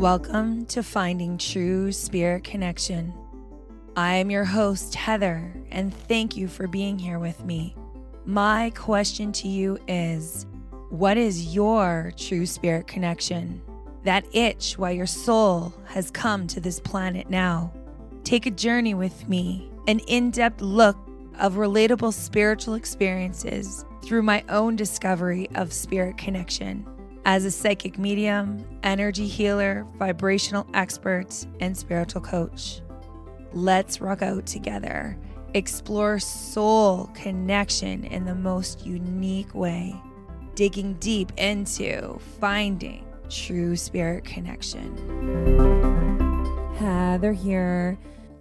Welcome to Finding True Spirit Connection. I am your host, Heather, and thank you for being here with me. My question to you is What is your true spirit connection? That itch why your soul has come to this planet now. Take a journey with me, an in depth look of relatable spiritual experiences through my own discovery of spirit connection as a psychic medium, energy healer, vibrational expert, and spiritual coach. Let's rock out together, explore soul connection in the most unique way, digging deep into finding true spirit connection. Heather here.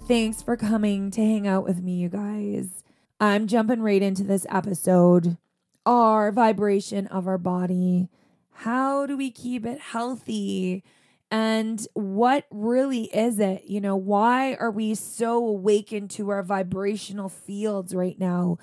Thanks for coming to hang out with me, you guys. I'm jumping right into this episode. Our vibration of our body how do we keep it healthy? And what really is it? You know, why are we so awakened to our vibrational fields right now?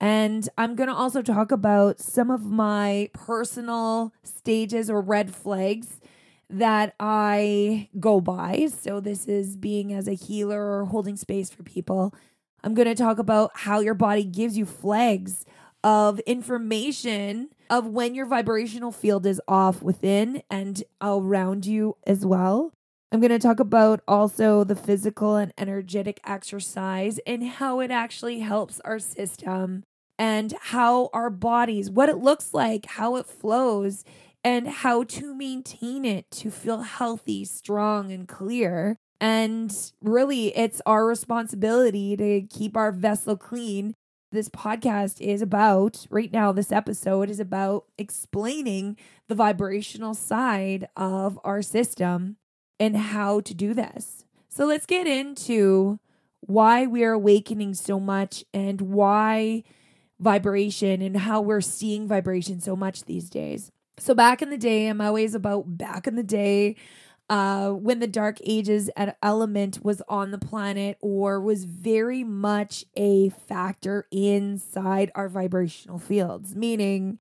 And I'm going to also talk about some of my personal stages or red flags that I go by. So, this is being as a healer or holding space for people. I'm going to talk about how your body gives you flags of information of when your vibrational field is off within and around you as well. I'm going to talk about also the physical and energetic exercise and how it actually helps our system and how our bodies, what it looks like, how it flows, and how to maintain it to feel healthy, strong, and clear. And really, it's our responsibility to keep our vessel clean this podcast is about right now this episode is about explaining the vibrational side of our system and how to do this. So let's get into why we are awakening so much and why vibration and how we're seeing vibration so much these days. So back in the day i'm always about back in the day uh, when the Dark Ages element was on the planet or was very much a factor inside our vibrational fields, meaning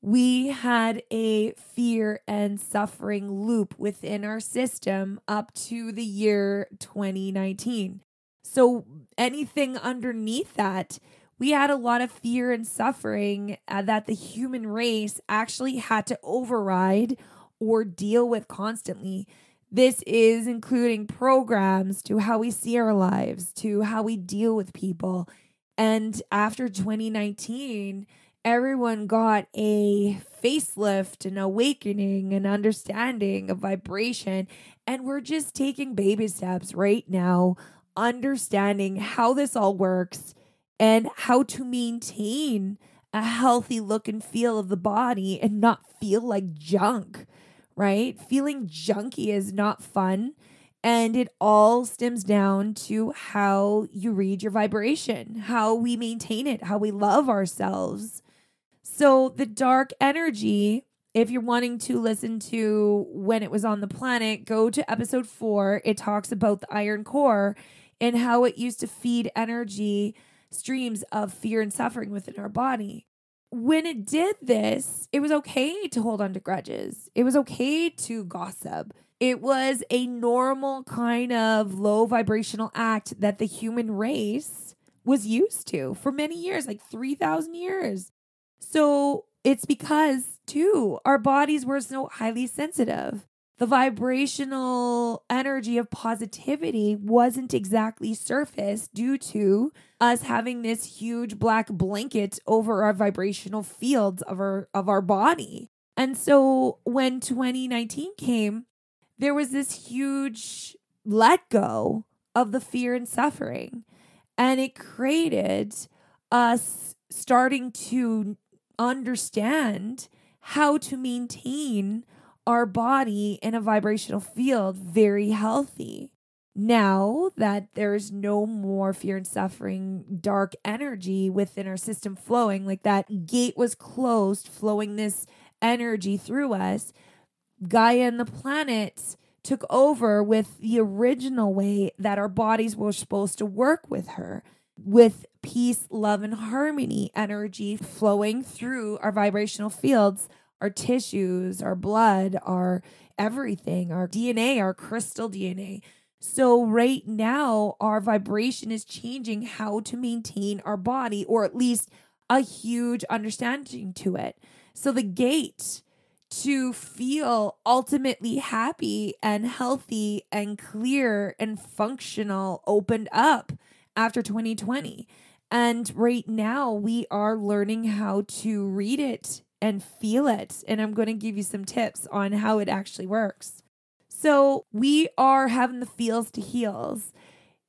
we had a fear and suffering loop within our system up to the year 2019. So anything underneath that, we had a lot of fear and suffering uh, that the human race actually had to override or deal with constantly. This is including programs to how we see our lives, to how we deal with people. And after 2019, everyone got a facelift, an awakening, an understanding, a vibration. And we're just taking baby steps right now, understanding how this all works and how to maintain a healthy look and feel of the body and not feel like junk right? Feeling junky is not fun. And it all stems down to how you read your vibration, how we maintain it, how we love ourselves. So, the dark energy, if you're wanting to listen to when it was on the planet, go to episode four. It talks about the iron core and how it used to feed energy streams of fear and suffering within our body when it did this, it was okay to hold on to grudges. It was okay to gossip. It was a normal kind of low vibrational act that the human race was used to for many years, like 3,000 years. So it's because, too, our bodies were so highly sensitive the vibrational energy of positivity wasn't exactly surfaced due to us having this huge black blanket over our vibrational fields of our of our body. And so when 2019 came, there was this huge let go of the fear and suffering. And it created us starting to understand how to maintain our body in a vibrational field very healthy. Now that there's no more fear and suffering, dark energy within our system flowing, like that gate was closed, flowing this energy through us, Gaia and the planets took over with the original way that our bodies were supposed to work with her, with peace, love, and harmony energy flowing through our vibrational fields our tissues, our blood, our everything, our DNA, our crystal DNA. So, right now, our vibration is changing how to maintain our body, or at least a huge understanding to it. So, the gate to feel ultimately happy and healthy and clear and functional opened up after 2020. And right now, we are learning how to read it and feel it. And I'm going to give you some tips on how it actually works. So, we are having the feels to heals.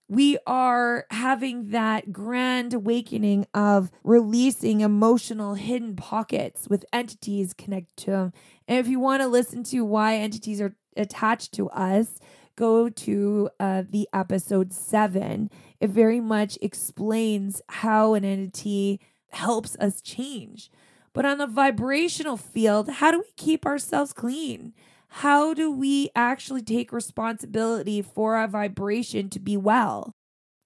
We are having that grand awakening of releasing emotional hidden pockets with entities connected to them. And if you want to listen to why entities are attached to us, go to uh, the episode seven. It very much explains how an entity helps us change. But on the vibrational field, how do we keep ourselves clean? How do we actually take responsibility for our vibration to be well?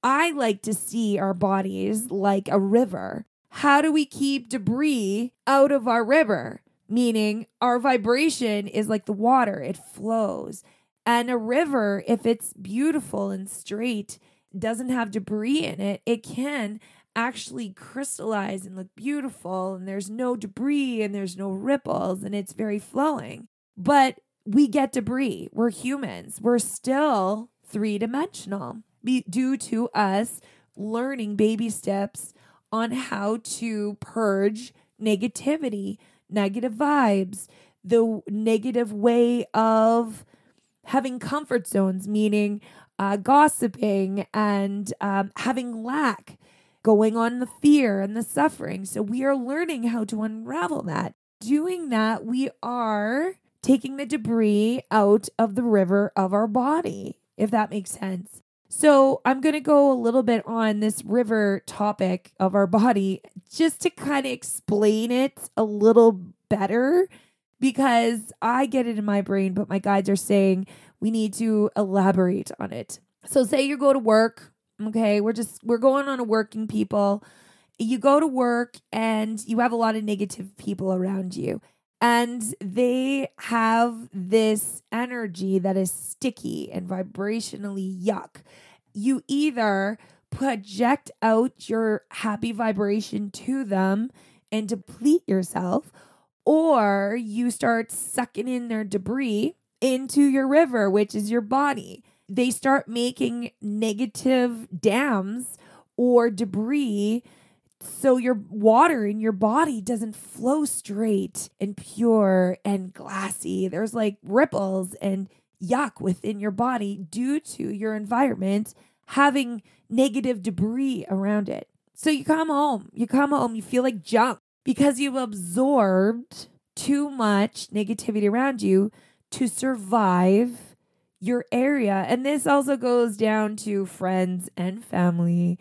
I like to see our bodies like a river. How do we keep debris out of our river? Meaning, our vibration is like the water, it flows. And a river, if it's beautiful and straight, doesn't have debris in it, it can actually crystallize and look beautiful and there's no debris and there's no ripples and it's very flowing. But we get debris. We're humans. We're still three dimensional due to us learning baby steps on how to purge negativity, negative vibes, the negative way of having comfort zones, meaning uh, gossiping and um, having lack going on the fear and the suffering. So we are learning how to unravel that. Doing that, we are taking the debris out of the river of our body, if that makes sense. So I'm going to go a little bit on this river topic of our body just to kind of explain it a little better because I get it in my brain, but my guides are saying we need to elaborate on it. So say you go to work Okay. We're just, we're going on a working people. You go to work and you have a lot of negative people around you. And they have this energy that is sticky and vibrationally yuck. You either project out your happy vibration to them and deplete yourself, or you start sucking in their debris into your river, which is your body they start making negative dams or debris so your water in your body doesn't flow straight and pure and glassy. There's like ripples and yuck within your body due to your environment having negative debris around it. So you come home, you come home, you feel like junk because you've absorbed too much negativity around you to survive your area. And this also goes down to friends and family.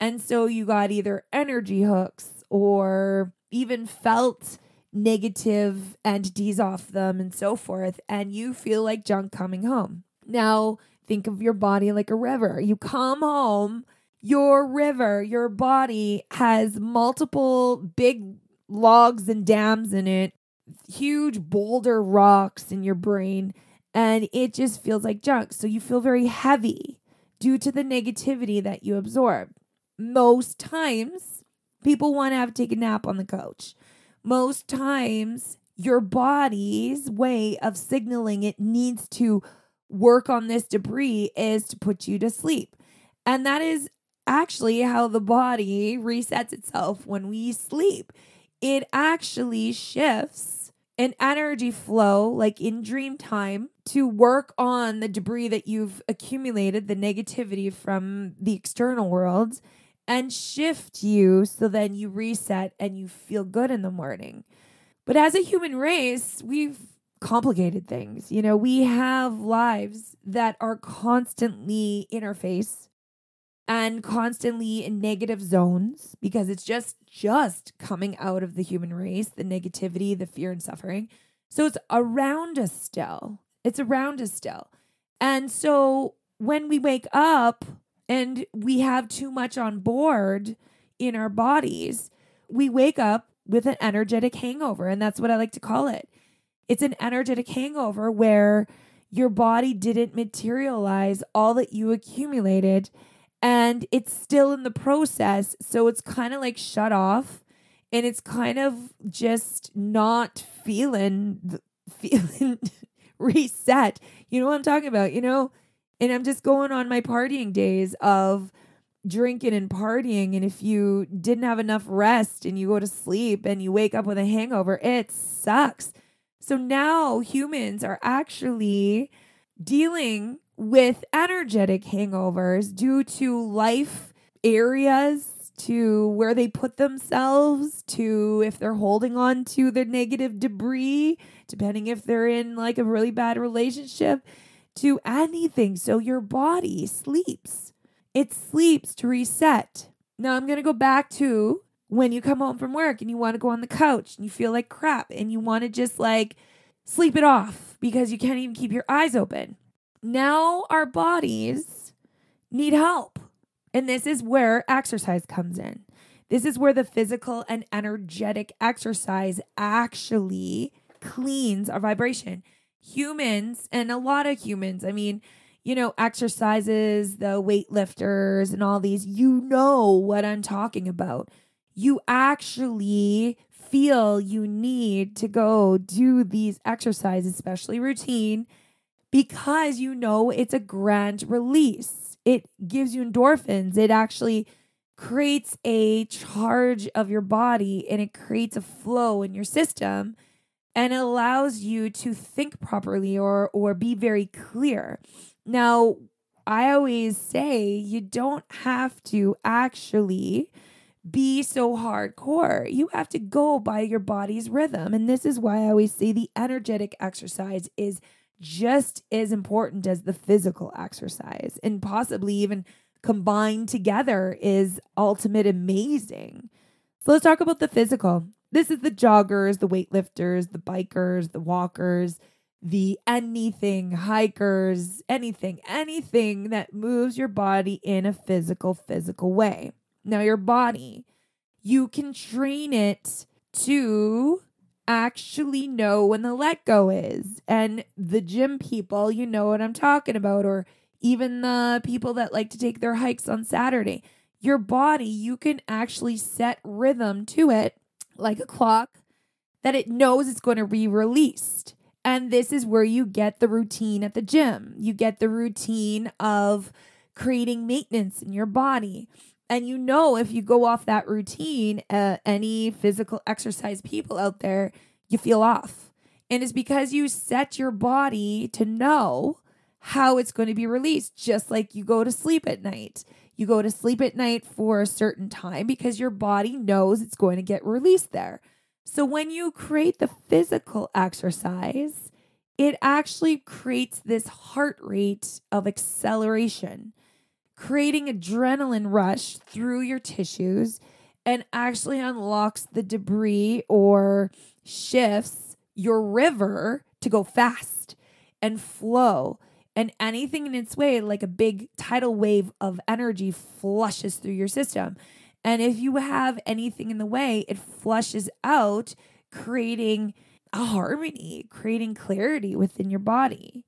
And so you got either energy hooks or even felt negative entities off them and so forth. And you feel like junk coming home. Now, think of your body like a river. You come home, your river, your body has multiple big logs and dams in it, huge boulder rocks in your brain and it just feels like junk. So you feel very heavy due to the negativity that you absorb. Most times, people want to have to take a nap on the couch. Most times, your body's way of signaling it needs to work on this debris is to put you to sleep. And that is actually how the body resets itself when we sleep. It actually shifts an energy flow like in dream time to work on the debris that you've accumulated, the negativity from the external world, and shift you so then you reset and you feel good in the morning. But as a human race, we've complicated things. You know, we have lives that are constantly in our face and constantly in negative zones because it's just just coming out of the human race the negativity the fear and suffering so it's around us still it's around us still and so when we wake up and we have too much on board in our bodies we wake up with an energetic hangover. And that's what I like to call it. It's an energetic hangover where your body didn't materialize all that you accumulated and it's still in the process. So it's kind of like shut off and it's kind of just not feeling feeling reset. You know what I'm talking about, you know? And I'm just going on my partying days of drinking and partying and if you didn't have enough rest and you go to sleep and you wake up with a hangover, it sucks. So now humans are actually dealing with energetic hangovers due to life areas to where they put themselves to if they're holding on to the negative debris depending if they're in like a really bad relationship to anything. So your body sleeps. It sleeps to reset. Now i'm going to go back to when you come home from work and you want to go on the couch and you feel like crap and you want to just like sleep it off because you can't even keep your eyes open now our bodies need help. And this is where exercise comes in. This is where the physical and energetic exercise actually cleans our vibration. Humans, and a lot of humans, I mean, you know, exercises, the weightlifters, and all these, you know what I'm talking about. You actually feel you need to go do these exercises, especially routine because you know it's a grand release. It gives you endorphins. It actually creates a charge of your body and it creates a flow in your system and allows you to think properly or or be very clear. Now, I always say you don't have to actually be so hardcore. You have to go by your body's rhythm. And this is why I always say the energetic exercise is just as important as the physical exercise and possibly even combined together is ultimate amazing. So let's talk about the physical. This is the joggers, the weightlifters, the bikers, the walkers, the anything, hikers, anything, anything that moves your body in a physical, physical way. Now, your body, you can train it to actually know when the let go is. And the gym people, you know what I'm talking about, or even the people that like to take their hikes on Saturday. Your body, you can actually set rhythm to it like a clock that it knows it's going to be released. And this is where you get the routine at the gym. You get the routine of creating maintenance in your body. And you know, if you go off that routine, uh, any physical exercise people out there, you feel off. And it's because you set your body to know how it's going to be released, just like you go to sleep at night. You go to sleep at night for a certain time because your body knows it's going to get released there. So when you create the physical exercise, it actually creates this heart rate of acceleration creating adrenaline rush through your tissues and actually unlocks the debris or shifts your river to go fast and flow. And anything in its way, like a big tidal wave of energy, flushes through your system. And if you have anything in the way, it flushes out, creating a harmony, creating clarity within your body.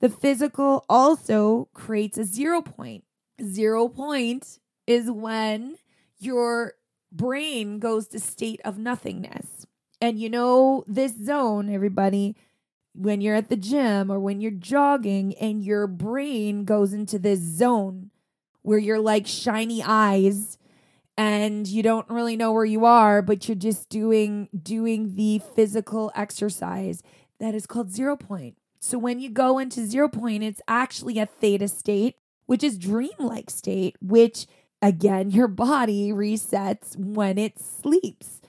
The physical also creates a zero point. Zero point is when your brain goes to state of nothingness. And you know this zone, everybody, when you're at the gym or when you're jogging and your brain goes into this zone where you're like shiny eyes and you don't really know where you are, but you're just doing doing the physical exercise that is called zero point. So when you go into zero point, it's actually a theta state which is dreamlike state, which again, your body resets when it sleeps.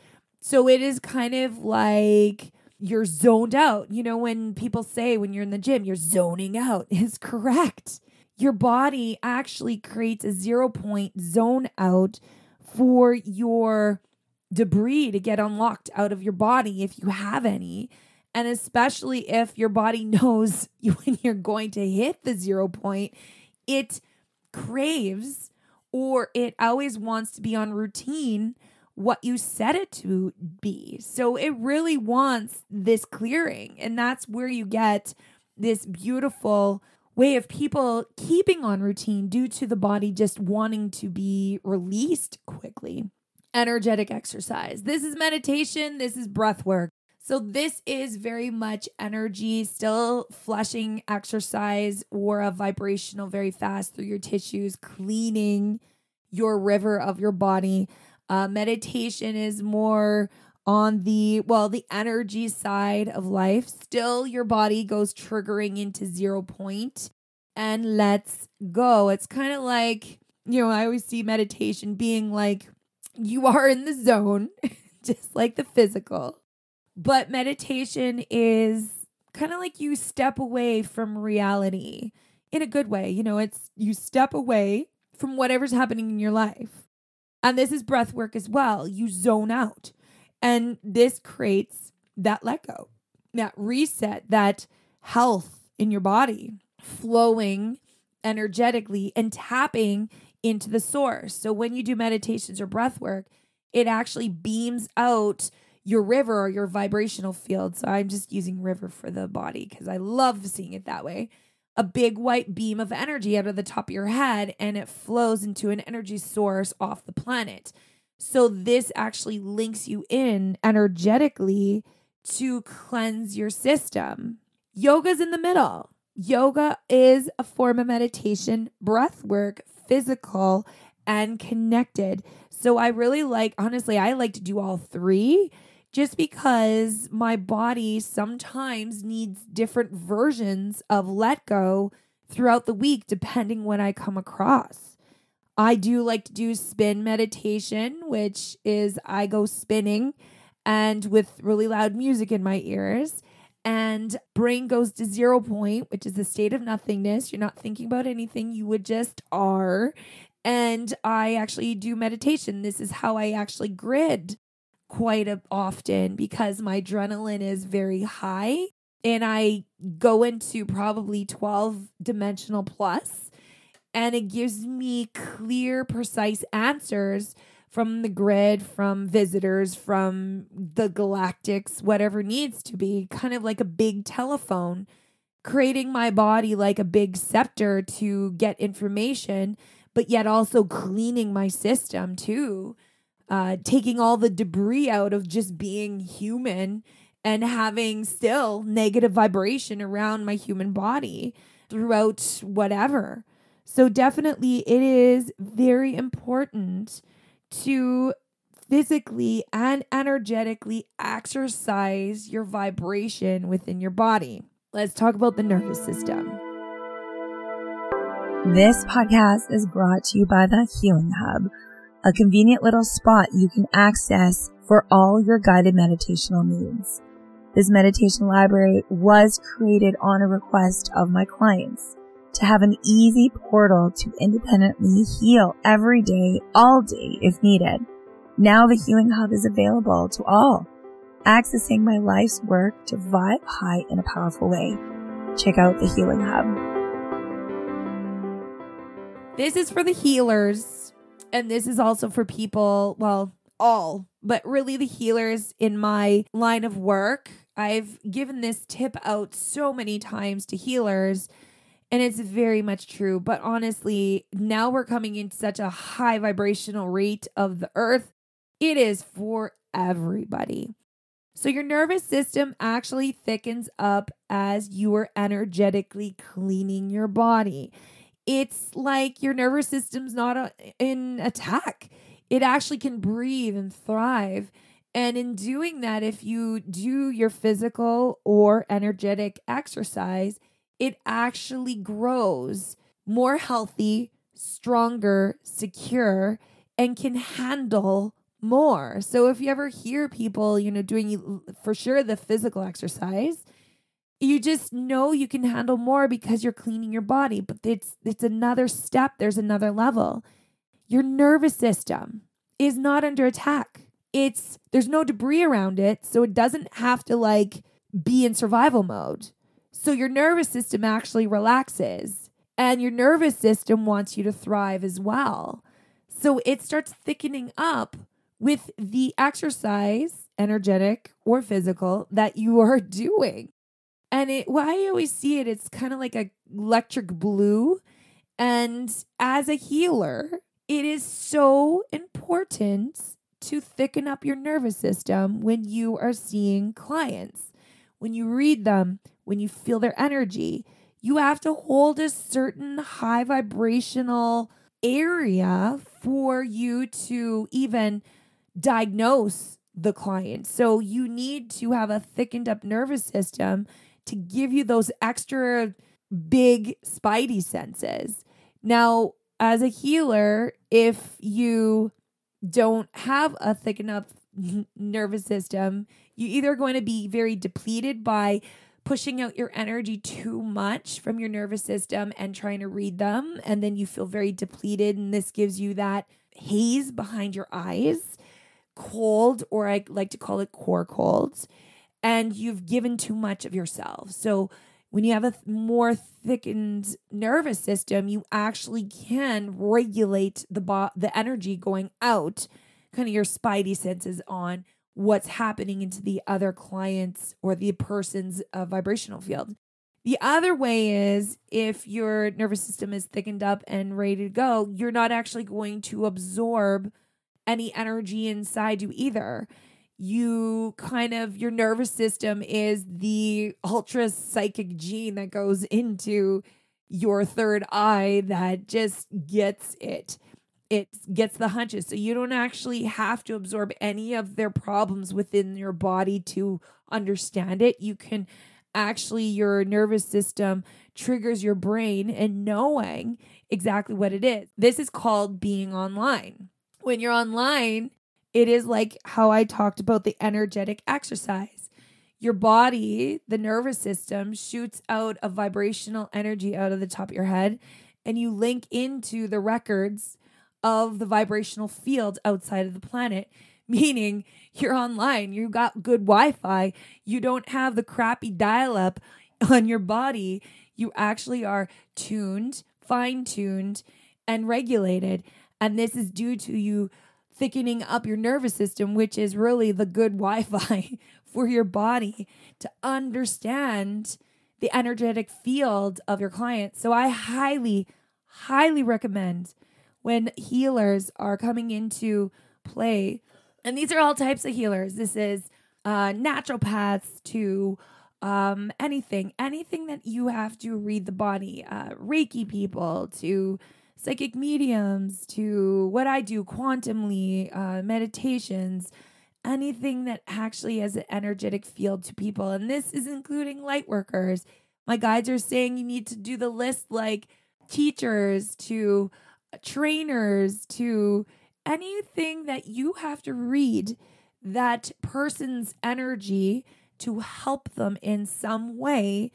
So it is kind of like you're zoned out. You know, when people say when you're in the gym, you're zoning out, is correct. Your body actually creates a zero point zone out for your debris to get unlocked out of your body if you have any. And especially if your body knows when you're going to hit the zero point, it craves or it always wants to be on routine what you set it to be. So it really wants this clearing. And that's where you get this beautiful way of people keeping on routine due to the body just wanting to be released quickly. Energetic exercise. This is meditation, this is breath work. So, this is very much energy, still flushing exercise or a vibrational very fast through your tissues, cleaning your river of your body. Uh, meditation is more on the well the energy side of life. Still your body goes triggering into zero point and let's go. It's kind of like you know i always see meditation being like you are in the zone just like the physical but meditation is kind of like you step away from reality in a good way. You know it's you step away from whatever's happening in your life. And this is breath work as well. You zone out. And this creates that let go, that reset, that health in your body, flowing energetically and tapping into the source. So when you do meditations or breath work, it actually beams out your river or your vibrational field. So I'm just using river for the body because I love seeing it that way. A big white beam of energy out of the top of your head and it flows into an energy source off the planet. So this actually links you in energetically to cleanse your system. Yoga's in the middle. Yoga is a form of meditation, breath work, physical, and connected. So I really like, honestly, I like to do all three just because my body sometimes needs different versions of let go throughout the week, depending when I come across. I do like to do spin meditation, which is I go spinning and with really loud music in my ears. And brain goes to zero point, which is the state of nothingness. You're not thinking about anything, you would just are. And I actually do meditation. This is how I actually grid quite often because my adrenaline is very high and I go into probably 12 dimensional plus and it gives me clear, precise answers from the grid, from visitors, from the galactics, whatever needs to be, kind of like a big telephone, creating my body like a big scepter to get information, but yet also cleaning my system too. Uh, taking all the debris out of just being human and having still negative vibration around my human body throughout whatever. So, definitely, it is very important to physically and energetically exercise your vibration within your body. Let's talk about the nervous system. This podcast is brought to you by the Healing Hub, a convenient little spot you can access for all your guided meditational needs. This meditation library was created on a request of my clients to have an easy portal to independently heal every day, all day if needed. Now the Healing Hub is available to all, accessing my life's work to vibe high in a powerful way. Check out the Healing Hub. This is for the healers, and this is also for people, well, all, but really the healers in my line of work. I've given this tip out so many times to healers and it's very much true. But honestly, now we're coming in such a high vibrational rate of the earth. It is for everybody. So your nervous system actually thickens up as you are energetically cleaning your body. It's like your nervous system's not a, in attack. It actually can breathe and thrive. And in doing that, if you do your physical or energetic exercise, it actually grows more healthy, stronger, secure, and can handle more. So if you ever hear people, you know, doing for sure the physical exercise, you just know you can handle more because you're cleaning your body, but it's it's another step, there's another level. Your nervous system is not under attack. It's there's no debris around it, so it doesn't have to like be in survival mode. So your nervous system actually relaxes and your nervous system wants you to thrive as well. So it starts thickening up with the exercise, energetic or physical, that you are doing. And it, well, I always see it, it's kind of like a electric blue. And as a healer, it is so important to thicken up your nervous system when you are seeing clients. When you read them, when you feel their energy, you have to hold a certain high vibrational area for you to even diagnose the client. So you need to have a thickened up nervous system to give you those extra big spidey senses. Now, as a healer, if you don't have a thick enough nervous system, you're either going to be very depleted by pushing out your energy too much from your nervous system and trying to read them. And then you feel very depleted. And this gives you that haze behind your eyes, cold, or I like to call it core colds. And you've given too much of yourself. So when you have a more thickened nervous system, you actually can regulate the bo- the energy going out, kind of your spidey senses on what's happening into the other clients or the person's uh, vibrational field. The other way is if your nervous system is thickened up and ready to go, you're not actually going to absorb any energy inside you either. You kind of, your nervous system is the ultra psychic gene that goes into your third eye that just gets it it gets the hunches. So you don't actually have to absorb any of their problems within your body to understand it. You can actually, your nervous system triggers your brain and knowing exactly what it is. This is called being online. When you're online, it is like how I talked about the energetic exercise. Your body, the nervous system, shoots out a vibrational energy out of the top of your head, and you link into the records of the vibrational field outside of the planet, meaning you're online, You've got good Wi Fi, you don't have the crappy dial up on your body. You actually are tuned, fine tuned, and regulated. And this is due to you thickening up your nervous system, which is really the good Wi Fi for your body to understand the energetic field of your client. So I highly, highly recommend when healers are coming into play. And these are all types of healers. This is uh, naturopaths to um, anything, anything that you have to read the body, uh, Reiki people to psychic mediums to what I do, quantumly, uh, meditations, anything that actually has an energetic field to people. And this is including light workers. My guides are saying you need to do the list like teachers to trainers to anything that you have to read that person's energy to help them in some way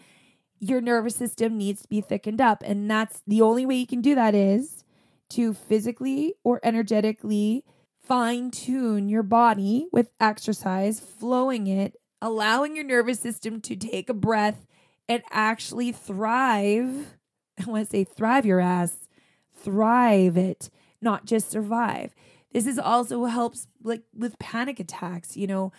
your nervous system needs to be thickened up. And that's the only way you can do that is to physically or energetically fine tune your body with exercise flowing it allowing your nervous system to take a breath and actually thrive. I want to say thrive your ass thrive it, not just survive. This is also helps like with panic attacks, you know,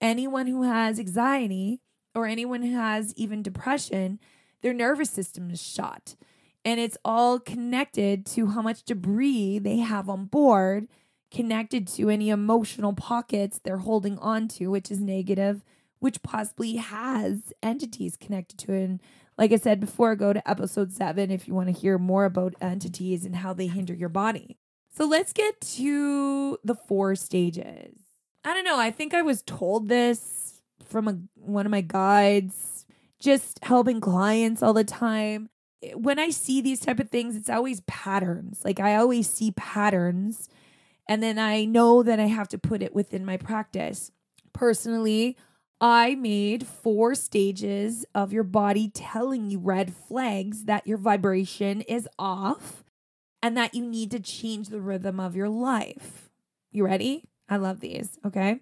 anyone who has anxiety or anyone who has even depression, their nervous system is shot. And it's all connected to how much debris they have on board, connected to any emotional pockets they're holding on to, which is negative, which possibly has entities connected to it. And like I said before, go to episode seven if you want to hear more about entities and how they hinder your body. So let's get to the four stages. I don't know. I think I was told this from a, one of my guides, just helping clients all the time. When I see these type of things, it's always patterns. Like I always see patterns, and then I know that I have to put it within my practice. Personally, I made four stages of your body telling you red flags that your vibration is off and that you need to change the rhythm of your life. You ready? I love these. Okay.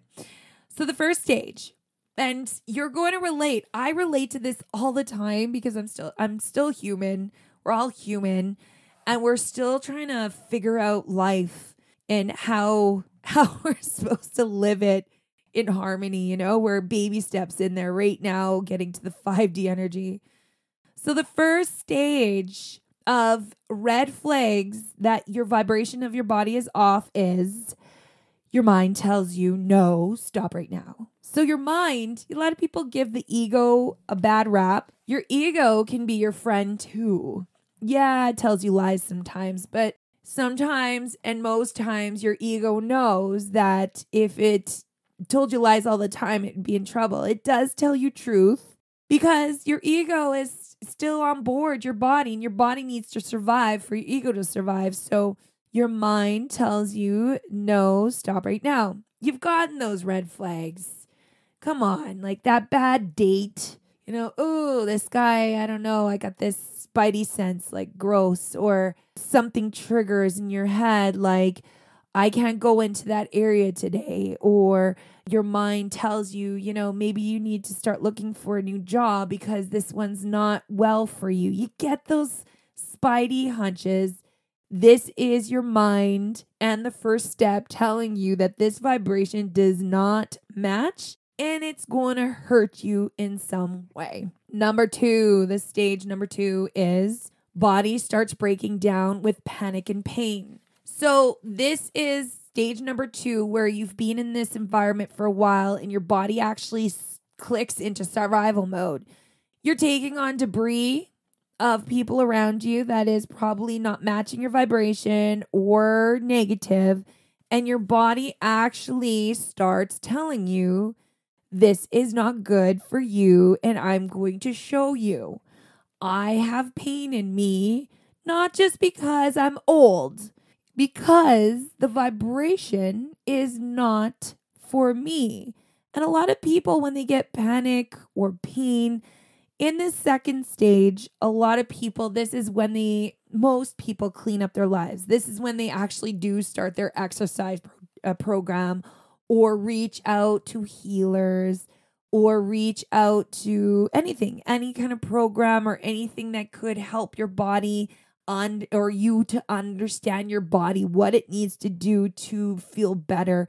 So, the first stage, and you're going to relate. I relate to this all the time because I'm still I'm still human. We're all human and we're still trying to figure out life and how how we're supposed to live it in harmony, you know, we're baby steps in there right now, getting to the 5D energy. So, the first stage of red flags that your vibration of your body is off is your mind tells you, no, stop right now. So, your mind, a lot of people give the ego a bad rap. Your ego can be your friend too. Yeah, it tells you lies sometimes, but sometimes and most times your ego knows that if it told you lies all the time, it'd be in trouble. It does tell you truth because your ego is still on board your body and your body needs to survive for your ego to survive. So your mind tells you, no, stop right now. You've gotten those red flags. Come on, like that bad date. You know, oh, this guy, I don't know, I got this spidey sense, like gross, or something triggers in your head, like, I can't go into that area today. Or your mind tells you, you know, maybe you need to start looking for a new job because this one's not well for you. You get those spidey hunches. This is your mind and the first step telling you that this vibration does not match and it's going to hurt you in some way. Number two, the stage number two is body starts breaking down with panic and pain. So, this is stage number two where you've been in this environment for a while and your body actually clicks into survival mode. You're taking on debris of people around you that is probably not matching your vibration or negative, and your body actually starts telling you this is not good for you, and I'm going to show you. I have pain in me, not just because I'm old because the vibration is not for me. And a lot of people, when they get panic or pain in this second stage, a lot of people, this is when the most people clean up their lives. This is when they actually do start their exercise pro- uh, program or reach out to healers or reach out to anything, any kind of program or anything that could help your body un- or you to understand your body, what it needs to do to feel better.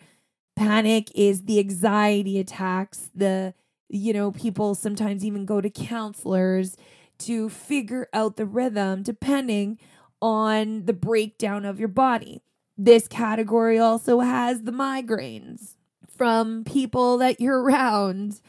Panic is the anxiety attacks, the, you know, people sometimes even go to counselors to figure out the rhythm depending on the breakdown of your body. This category also has the migraines from people that you're around.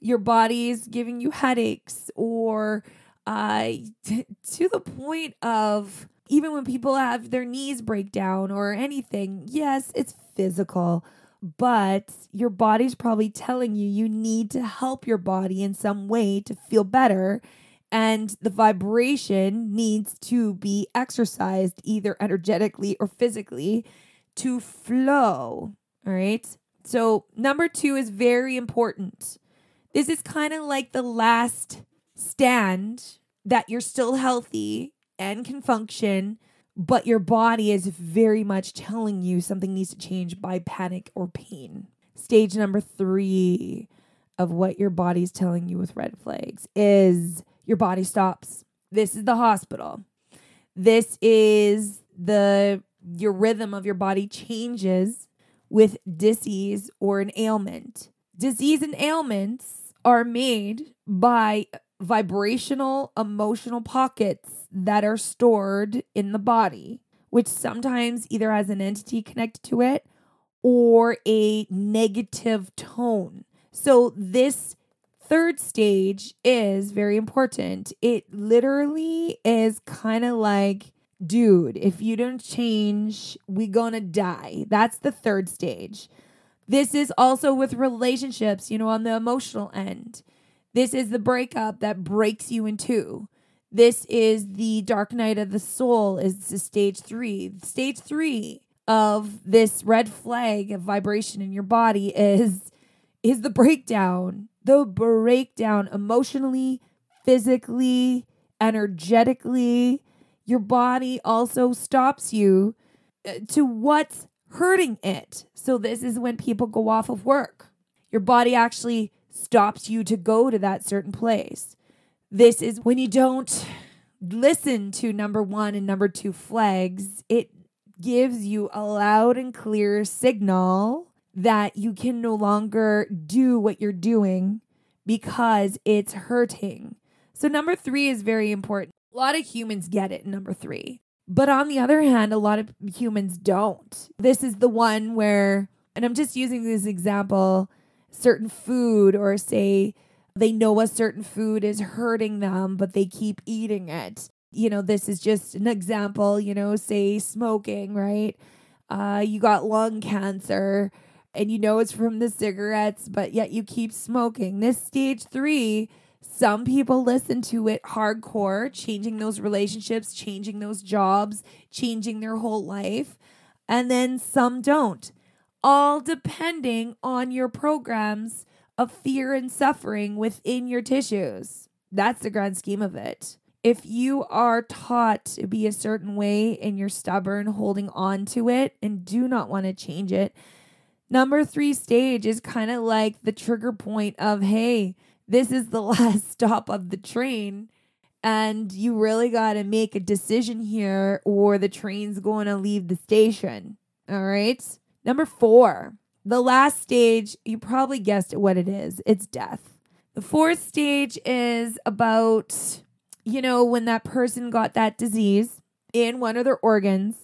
Your body's giving you headaches or uh, t- to the point of even when people have their knees break down or anything, yes, it's physical, but your body's probably telling you you need to help your body in some way to feel better. And the vibration needs to be exercised either energetically or physically to flow. All right. So, number two is very important. This is kind of like the last stand that you're still healthy and can function, but your body is very much telling you something needs to change by panic or pain. Stage number three of what your body's telling you with red flags is your body stops. This is the hospital. This is the your rhythm of your body changes with disease or an ailment. Disease and ailments are made by vibrational emotional pockets that are stored in the body, which sometimes either has an entity connected to it or a negative tone. So, this third stage is very important. It literally is kind of like, dude, if you don't change, we gonna die. That's the third stage. This is also with relationships, you know, on the emotional end. This is the breakup that breaks you in two. This is the dark night of the soul, is stage three. Stage three of this red flag of vibration in your body is is the breakdown. The breakdown emotionally, physically, energetically. Your body also stops you uh, to what's hurting it. So this is when people go off of work. Your body actually stops you to go to that certain place. This is when you don't listen to number one and number two flags, it gives you a loud and clear signal that you can no longer do what you're doing because it's hurting. So, number three is very important. A lot of humans get it, number three. But on the other hand, a lot of humans don't. This is the one where, and I'm just using this example certain food, or say they know a certain food is hurting them, but they keep eating it. You know, this is just an example, you know, say smoking, right? Uh, you got lung cancer and you know it's from the cigarettes, but yet you keep smoking. This stage three, some people listen to it hardcore, changing those relationships, changing those jobs, changing their whole life, and then some don't. All depending on your programs of fear and suffering within your tissues. That's the grand scheme of it. If you are taught to be a certain way and you're stubborn, holding on to it, and do not want to change it, number three stage is kind of like the trigger point of, hey, this is the last stop of the train. And you really got to make a decision here, or the train's going to leave the station. All right. Number four, the last stage, you probably guessed what it is it's death. The fourth stage is about, you know, when that person got that disease in one of their organs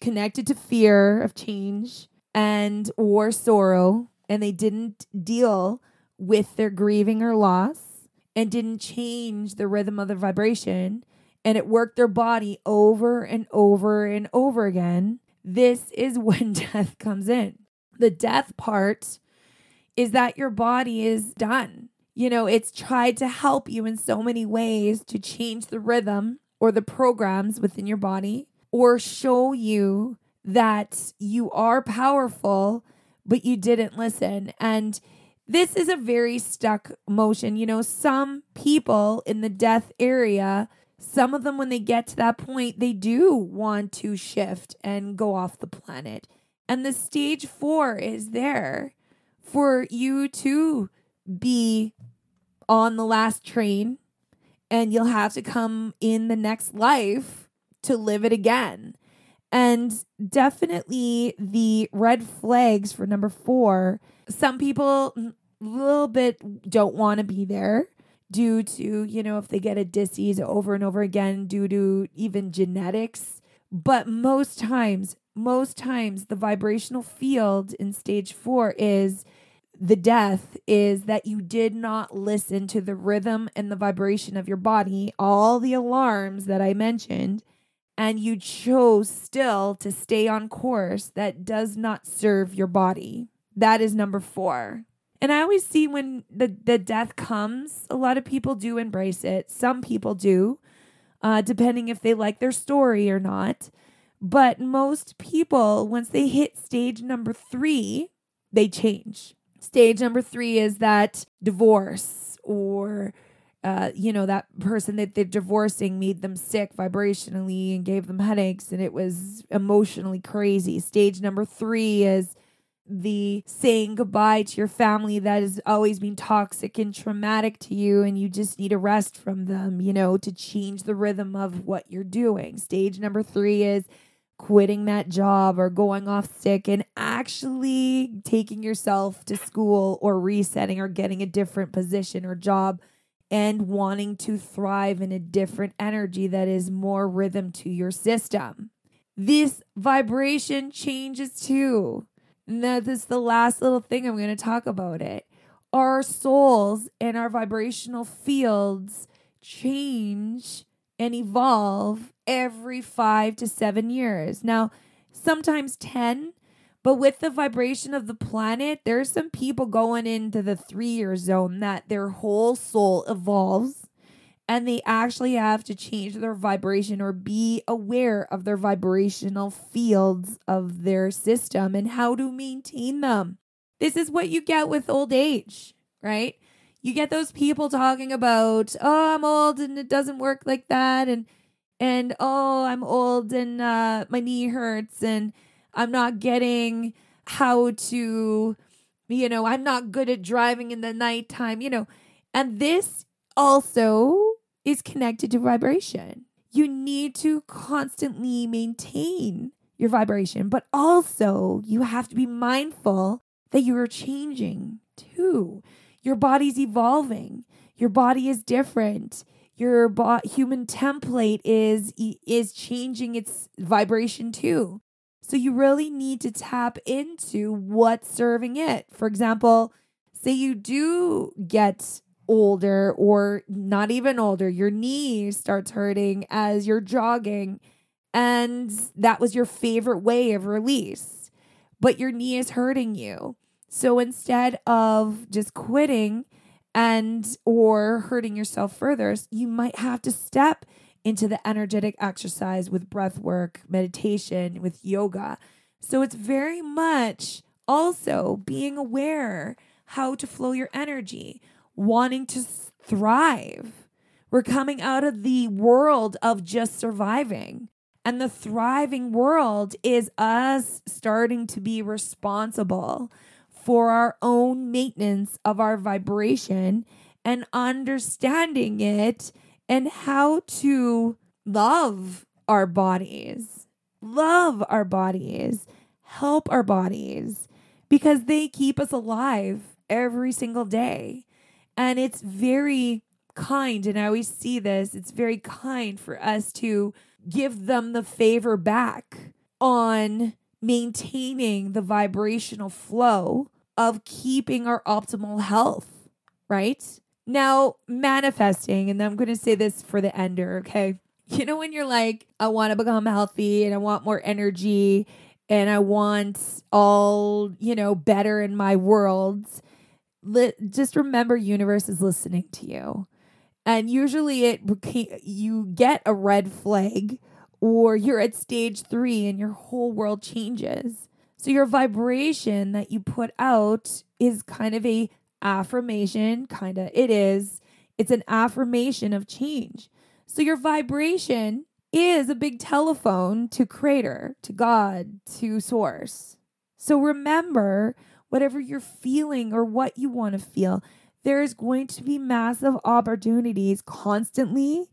connected to fear of change and or sorrow, and they didn't deal with their grieving or loss and didn't change the rhythm of the vibration and it worked their body over and over and over again. This is when death comes in the death part is that your body is done. You know, it's tried to help you in so many ways to change the rhythm or the programs within your body or show you that you are powerful, but you didn't listen. And this is a very stuck motion. You know, some people in the death area, some of them, when they get to that point, they do want to shift and go off the planet. And the stage four is there for you to be on the last train and you'll have to come in the next life to live it again. And definitely the red flags for number four. Some people a little bit don't want to be there due to, you know, if they get a disease over and over again due to even genetics. But most times, most times the vibrational field in stage four is the death is that you did not listen to the rhythm and the vibration of your body, all the alarms that I mentioned, and you chose still to stay on course that does not serve your body. That is number four. And I always see when the, the death comes, a lot of people do embrace it. Some people do, uh, depending if they like their story or not. But most people, once they hit stage number three, they change. Stage number three is that divorce or uh, you know, that person that they're divorcing made them sick vibrationally and gave them headaches, and it was emotionally crazy. Stage number three is the saying goodbye to your family that has always been toxic and traumatic to you, and you just need a rest from them, you know, to change the rhythm of what you're doing. Stage number three is quitting that job or going off sick and actually taking yourself to school or resetting or getting a different position or job and wanting to thrive in a different energy that is more rhythm to your system. This vibration changes too. And that is the last little thing I'm going to talk about it. Our souls and our vibrational fields change and evolve every five to seven years. Now, sometimes 10, but with the vibration of the planet, there's some people going into the three year zone that their whole soul evolves and they actually have to change their vibration or be aware of their vibrational fields of their system and how to maintain them. This is what you get with old age, right? You get those people talking about, oh, I'm old and it doesn't work like that. And, and oh, I'm old and uh, my knee hurts and I'm not getting how to, you know, I'm not good at driving in the nighttime, you know. And this also is connected to vibration. You need to constantly maintain your vibration, but also you have to be mindful that you are changing too. Your body's evolving. Your body is different. Your bo- human template is is changing its vibration too. So you really need to tap into what's serving it. For example, say you do get older or not even older, your knee starts hurting as you're jogging, and that was your favorite way of release, but your knee is hurting you. So instead of just quitting and or hurting yourself further, you might have to step into the energetic exercise with breath work, meditation, with yoga. So it's very much also being aware how to flow your energy, wanting to thrive. We're coming out of the world of just surviving. And the thriving world is us starting to be responsible for our own maintenance of our vibration and understanding it and how to love our bodies, love our bodies, help our bodies because they keep us alive every single day. And it's very kind. And I always see this it's very kind for us to give them the favor back on maintaining the vibrational flow of keeping our optimal health, right? Now, manifesting, and I'm going to say this for the ender, okay? You know, when you're like, I want to become healthy and I want more energy and I want all, you know, better in my worlds, li- just remember universe is listening to you. And usually it you get a red flag or you're at stage 3 and your whole world changes. So your vibration that you put out is kind of a affirmation, kind of it is. It's an affirmation of change. So your vibration is a big telephone to creator, to God, to source. So remember whatever you're feeling or what you want to feel, there is going to be massive opportunities constantly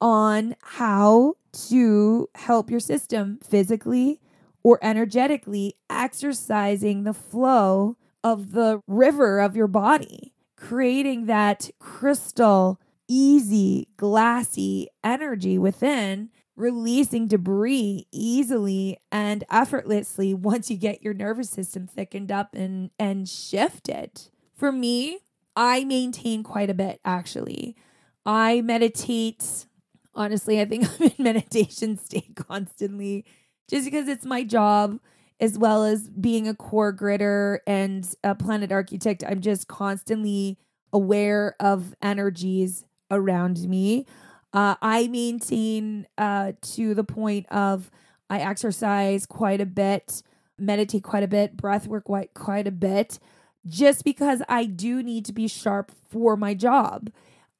on how to help your system physically or energetically exercising the flow of the river of your body, creating that crystal, easy, glassy energy within, releasing debris easily and effortlessly once you get your nervous system thickened up and, and shifted. For me, I maintain quite a bit actually. I meditate. Honestly, I think I'm in meditation state constantly just because it's my job as well as being a core gritter and a planet architect. I'm just constantly aware of energies around me. Uh, I maintain uh, to the point of I exercise quite a bit, meditate quite a bit, breath work quite, quite a bit, just because I do need to be sharp for my job.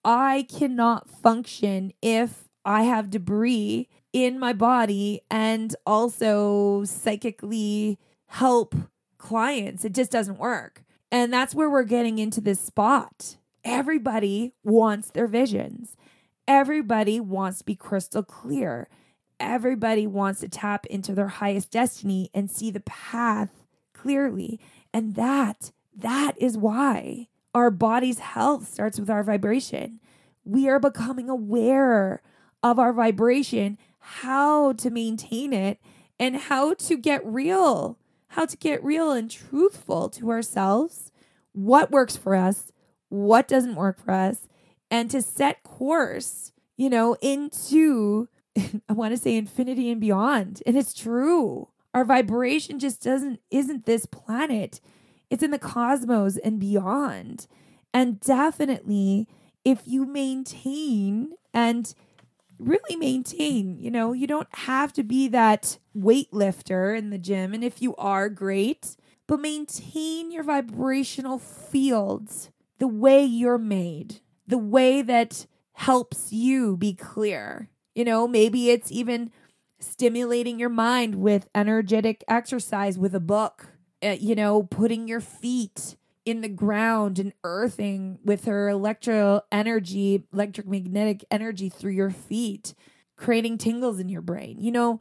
I cannot function if I have debris in my body and also psychically help clients. It just doesn't work. And that's where we're getting into this spot. Everybody wants their visions. Everybody wants to be crystal clear. Everybody wants to tap into their highest destiny and see the path clearly. And that, that is why our body's health starts with our vibration. We are becoming aware of our vibration how to maintain it and how to get real, how to get real and truthful to ourselves, what works for us, what doesn't work for us, and to set course, you know, into, I want to say infinity and beyond. And it's true. Our vibration just doesn't, isn't this planet, it's in the cosmos and beyond. And definitely, if you maintain and really maintain. You know, you don't have to be that weightlifter in the gym. And if you are, great, but maintain your vibrational fields the way you're made, the way that helps you be clear. You know, maybe it's even stimulating your mind with energetic exercise with a book, uh, you know, putting your feet in the ground and earthing with her electro energy, electric magnetic energy through your feet, creating tingles in your brain. You know,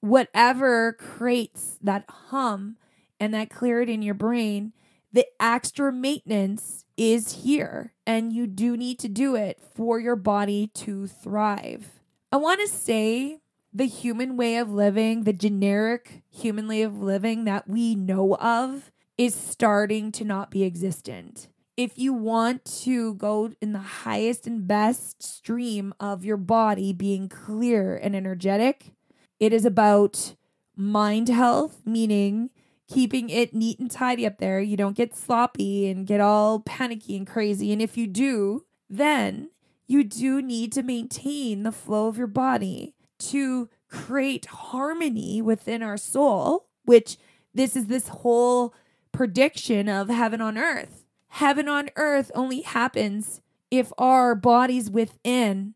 whatever creates that hum and that clarity in your brain, the extra maintenance is here and you do need to do it for your body to thrive. I want to say the human way of living, the generic human way of living that we know of, is starting to not be existent. If you want to go in the highest and best stream of your body being clear and energetic, it is about mind health, meaning keeping it neat and tidy up there. You don't get sloppy and get all panicky and crazy. And if you do, then you do need to maintain the flow of your body to create harmony within our soul, which this is this whole prediction of heaven on earth. Heaven on earth only happens if our bodies within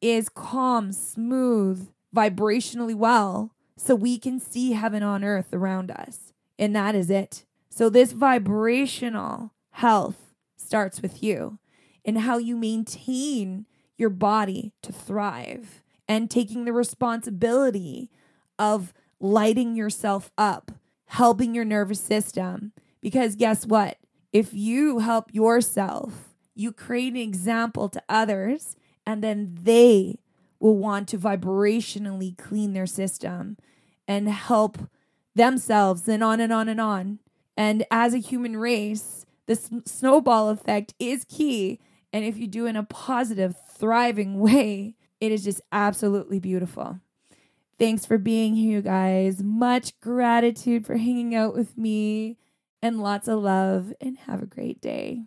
is calm, smooth, vibrationally well, so we can see heaven on earth around us. And that is it. So, this vibrational health starts with you and how you maintain your body to thrive and taking the responsibility of lighting yourself up, helping your nervous system. Because guess what? If you help yourself, you create an example to others, and then they will want to vibrationally clean their system and help themselves, and on and on and on. And as a human race, this snowball effect is key. And if you do in a positive, thriving way, it is just absolutely beautiful. Thanks for being here, you guys. Much gratitude for hanging out with me and lots of love, and have a great day.